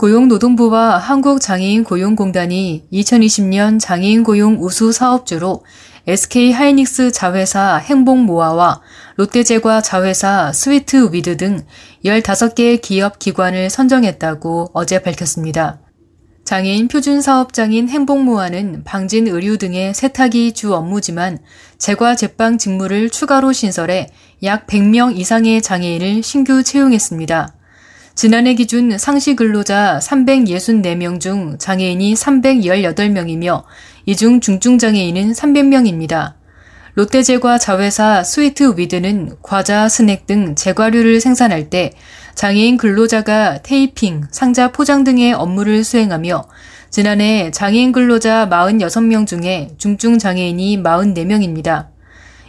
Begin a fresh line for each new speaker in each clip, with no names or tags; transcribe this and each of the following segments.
고용노동부와 한국장애인 고용공단이 2020년 장애인 고용 우수 사업주로 SK 하이닉스 자회사 행복모아와 롯데제과 자회사 스위트 위드 등 15개 기업 기관을 선정했다고 어제 밝혔습니다. 장애인 표준 사업장인 행복모아는 방진 의류 등의 세탁이 주 업무지만 제과 제빵 직무를 추가로 신설해 약 100명 이상의 장애인을 신규 채용했습니다. 지난해 기준 상시 근로자 364명 중 장애인이 318명이며 이 중 중증장애인은 300명입니다. 롯데제과 자회사 스위트 위드는 과자, 스낵 등 제과류를 생산할 때 장애인 근로자가 테이핑, 상자 포장 등의 업무를 수행하며 지난해 장애인 근로자 46명 중에 중증 장애인이 44명입니다.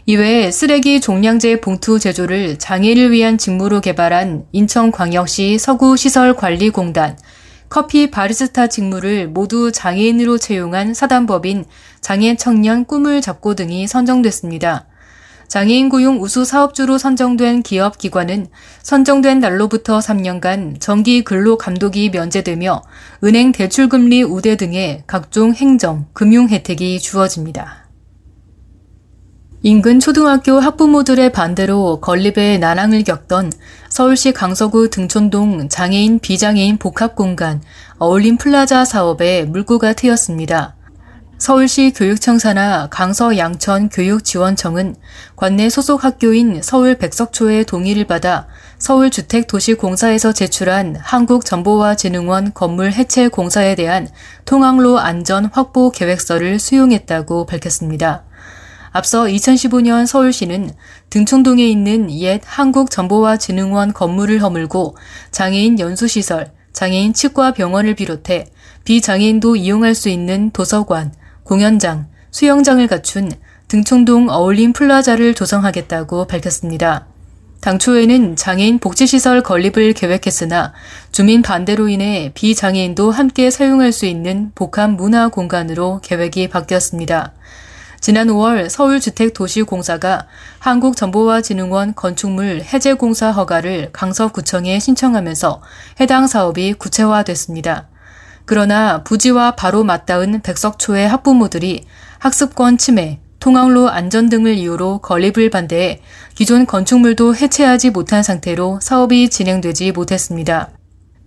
이외에 쓰레기 종량제 봉투 제조를 장애인을 위한 직무로 개발한 인천광역시 서구시설관리공단, 커피 바리스타 직무를 모두 장애인으로 채용한 사단법인 장애 청년 꿈을 잡고 등이 선정됐습니다. 장애인 고용 우수 사업주로 선정된 기업 기관은 선정된 날로부터 3년간 정기 근로 감독이 면제되며 은행 대출금리 우대 등의 각종 행정, 금융 혜택이 주어집니다. 인근 초등학교 학부모들의 반대로 건립에 난항을 겪던 서울시 강서구 등촌동 장애인 비장애인 복합공간 어울림 플라자 사업에 물꼬가 트였습니다. 서울시 교육청 산하 강서 양천 교육지원청은 관내 소속 학교인 서울 백석초의 동의를 받아 서울주택도시공사에서 제출한 한국정보화진흥원 건물 해체 공사에 대한 통학로 안전 확보 계획서를 수용했다고 밝혔습니다. 앞서 2015년 서울시는 등촌동에 있는 옛 한국정보화진흥원 건물을 허물고 장애인 연수시설, 장애인 치과 병원을 비롯해 비장애인도 이용할 수 있는 도서관, 공연장, 수영장을 갖춘 등촌동 어울림 플라자를 조성하겠다고 밝혔습니다. 당초에는 장애인 복지시설 건립을 계획했으나 주민 반대로 인해 비장애인도 함께 사용할 수 있는 복합 문화 공간으로 계획이 바뀌었습니다. 지난 5월 서울주택도시공사가 한국정보화진흥원 건축물 해제공사 허가를 강서구청에 신청하면서 해당 사업이 구체화됐습니다. 그러나 부지와 바로 맞닿은 백석초의 학부모들이 학습권 침해, 통학로 안전 등을 이유로 건립을 반대해 기존 건축물도 해체하지 못한 상태로 사업이 진행되지 못했습니다.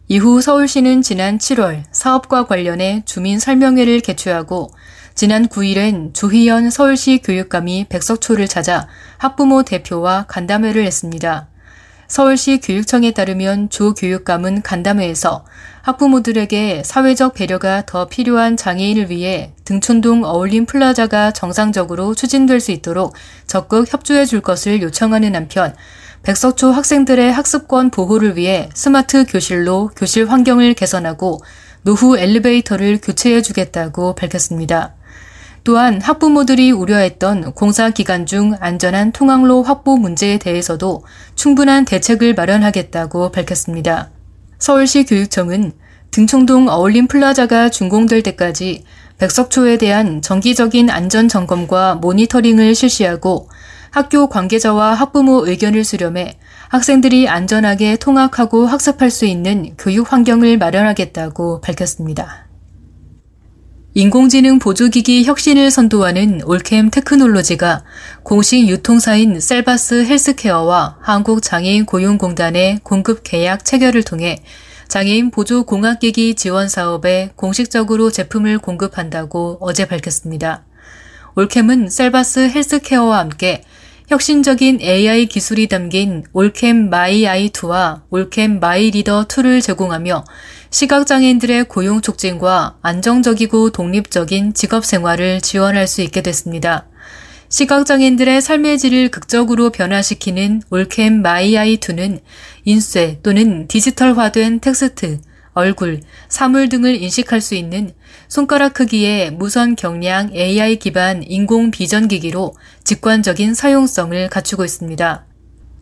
이후 서울시는 지난 7월 사업과 관련해 주민 설명회를 개최하고 지난 9일엔 조희연 서울시 교육감이 백석초를 찾아 학부모 대표와 간담회를 했습니다. 서울시 교육청에 따르면 조 교육감은 간담회에서 학부모들에게 사회적 배려가 더 필요한 장애인을 위해 등촌동 어울림 플라자가 정상적으로 추진될 수 있도록 적극 협조해 줄 것을 요청하는 한편 백석초 학생들의 학습권 보호를 위해 스마트 교실로 교실 환경을 개선하고 노후 엘리베이터를 교체해 주겠다고 밝혔습니다. 또한 학부모들이 우려했던 공사 기간 중 안전한 통학로 확보 문제에 대해서도 충분한 대책을 마련하겠다고 밝혔습니다. 서울시 교육청은 등촌동 어울림 플라자가 준공될 때까지 백석초에 대한 정기적인 안전 점검과 모니터링을 실시하고 학교 관계자와 학부모 의견을 수렴해 학생들이 안전하게 통학하고 학습할 수 있는 교육 환경을 마련하겠다고 밝혔습니다. 인공지능 보조기기 혁신을 선도하는 OrCam 테크놀로지가 공식 유통사인 셀바스 헬스케어와 한국장애인 고용공단의 공급 계약 체결을 통해 장애인 보조 공학기기 지원 사업에 공식적으로 제품을 공급한다고 어제 밝혔습니다. OrCam은 셀바스 헬스케어와 함께 혁신적인 AI 기술이 담긴 OrCam MyEye 2와 OrCam MyReader 2를 제공하며 시각장애인들의 고용 촉진과 안정적이고 독립적인 직업 생활을 지원할 수 있게 됐습니다. 시각장애인들의 삶의 질을 극적으로 변화시키는 OrCam MyEye 2는 인쇄 또는 디지털화된 텍스트, 얼굴, 사물 등을 인식할 수 있는 손가락 크기의 무선 경량 AI 기반 인공 비전 기기로 직관적인 사용성을 갖추고 있습니다.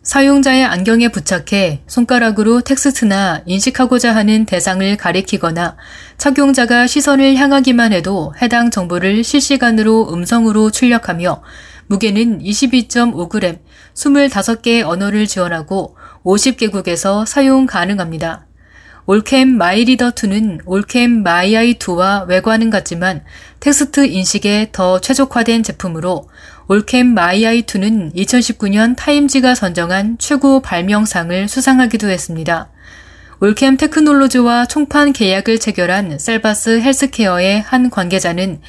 사용자의 안경에 부착해 손가락으로 텍스트나 인식하고자 하는 대상을 가리키거나 착용자가 시선을 향하기만 해도 해당 정보를 실시간으로 음성으로 출력하며 무게는 22.5g, 25개의 언어를 지원하고 50개국에서 사용 가능합니다. OrCam MyReader 2는 OrCam MyEye 2와 외관은 같지만 텍스트 인식에 더 최적화된 제품으로 OrCam MyEye 2는 2019년 타임지가 선정한 최고 발명상을 수상하기도 했습니다. OrCam 테크놀로지와 총판 계약을 체결한 셀바스 헬스케어의 한 관계자는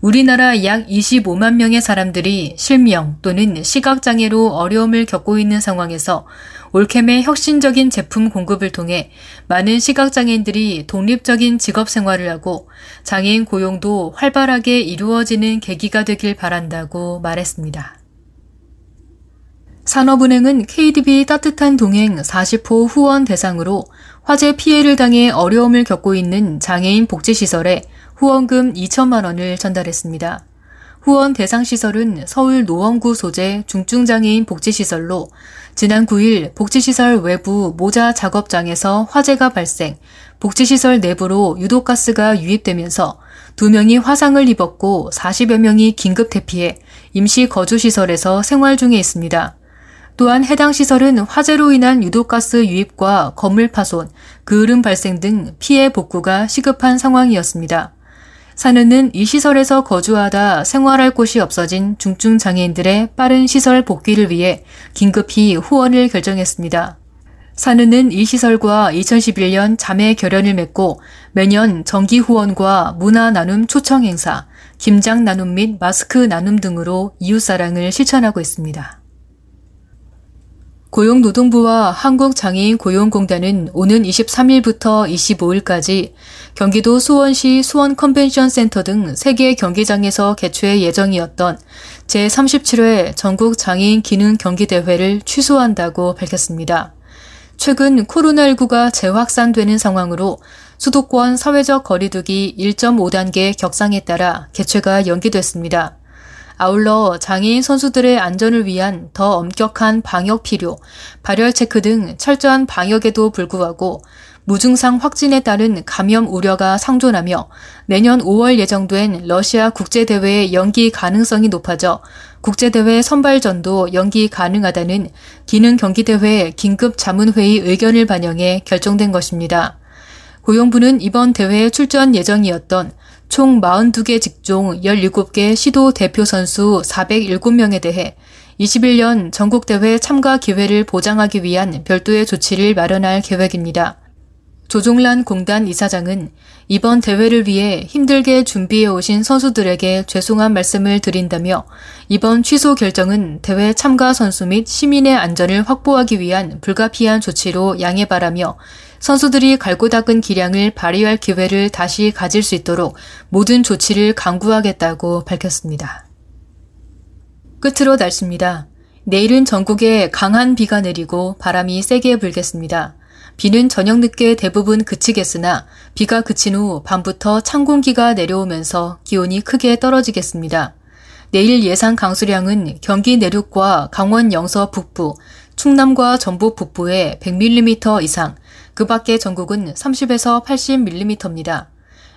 우리나라 약 25만 명의 사람들이 실명 또는 시각장애로 어려움을 겪고 있는 상황에서 OrCam의 혁신적인 제품 공급을 통해 많은 시각장애인들이 독립적인 직업 생활을 하고 장애인 고용도 활발하게 이루어지는 계기가 되길 바란다고 말했습니다. 산업은행은 KDB 따뜻한 동행 40호 후원 대상으로 화재 피해를 당해 어려움을 겪고 있는 장애인 복지시설에 후원금 2천만 원을 전달했습니다. 후원 대상 시설은 서울 노원구 소재 중증장애인 복지시설로 지난 9일 복지시설 외부 모자 작업장에서 화재가 발생, 복지시설 내부로 유독가스가 유입되면서 2명이 화상을 입었고 40여 명이 긴급 대피해 임시 거주시설에서 생활 중에 있습니다. 또한 해당 시설은 화재로 인한 유독가스 유입과 건물 파손, 그을음 발생 등 피해 복구가 시급한 상황이었습니다. 사는은 이 시설에서 거주하다 생활할 곳이 없어진 중증 장애인들의 빠른 시설 복귀를 위해 긴급히 후원을 결정했습니다. 사는은 이 시설과 2011년 자매 결연을 맺고 매년 정기 후원과 문화 나눔 초청 행사, 김장 나눔 및 마스크 나눔 등으로 이웃사랑을 실천하고 있습니다. 고용노동부와 한국장애인 고용공단은 오는 23일부터 25일까지 경기도 수원시 수원 컨벤션 센터 등 3개 경기장에서 개최 예정이었던 제37회 전국 장애인 기능 경기대회를 취소한다고 밝혔습니다. 최근 코로나19가 재확산되는 상황으로 수도권 사회적 거리두기 1.5단계 격상에 따라 개최가 연기됐습니다. 아울러 장애인 선수들의 안전을 위한 더 엄격한 방역 필요, 발열 체크 등 철저한 방역에도 불구하고 무증상 확진에 따른 감염 우려가 상존하며 내년 5월 예정된 러시아 국제대회의 연기 가능성이 높아져 국제대회 선발전도 연기 가능하다는 기능 경기대회 긴급 자문회의 의견을 반영해 결정된 것입니다. 고용부는 이번 대회에 출전 예정이었던 총 42개 직종 17개 시도 대표 선수 407명에 대해 21년 전국대회 참가 기회를 보장하기 위한 별도의 조치를 마련할 계획입니다. 조종란 공단 이사장은 이번 대회를 위해 힘들게 준비해 오신 선수들에게 죄송한 말씀을 드린다며 이번 취소 결정은 대회 참가 선수 및 시민의 안전을 확보하기 위한 불가피한 조치로 양해 바라며 선수들이 갈고 닦은 기량을 발휘할 기회를 다시 가질 수 있도록 모든 조치를 강구하겠다고 밝혔습니다. 끝으로 날씨입니다. 내일은 전국에 강한 비가 내리고 바람이 세게 불겠습니다. 비는 저녁 늦게 대부분 그치겠으나 비가 그친 후 밤부터 찬 공기가 내려오면서 기온이 크게 떨어지겠습니다. 내일 예상 강수량은 경기 내륙과 강원 영서 북부, 충남과 전북 북부에 100mm 이상, 그 밖에 전국은 30에서 80mm입니다.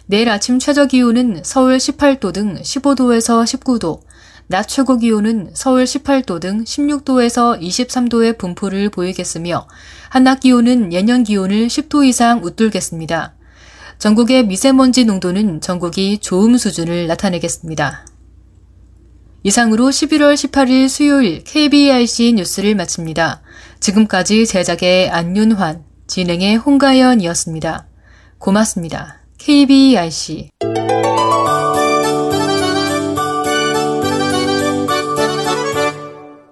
내일 아침 최저 기온은 서울 18도 등 15도에서 19도, 낮 최고 기온은 서울 18도 등 16도에서 23도의 분포를 보이겠으며 한낮 기온은 예년 기온을 10도 이상 웃돌겠습니다. 전국의 미세먼지 농도는 전국이 좋음 수준을 나타내겠습니다. 이상으로 11월 18일 수요일 KBRC 뉴스를 마칩니다. 지금까지 제작의 안윤환, 진행의 홍가연이었습니다. 고맙습니다. KBRC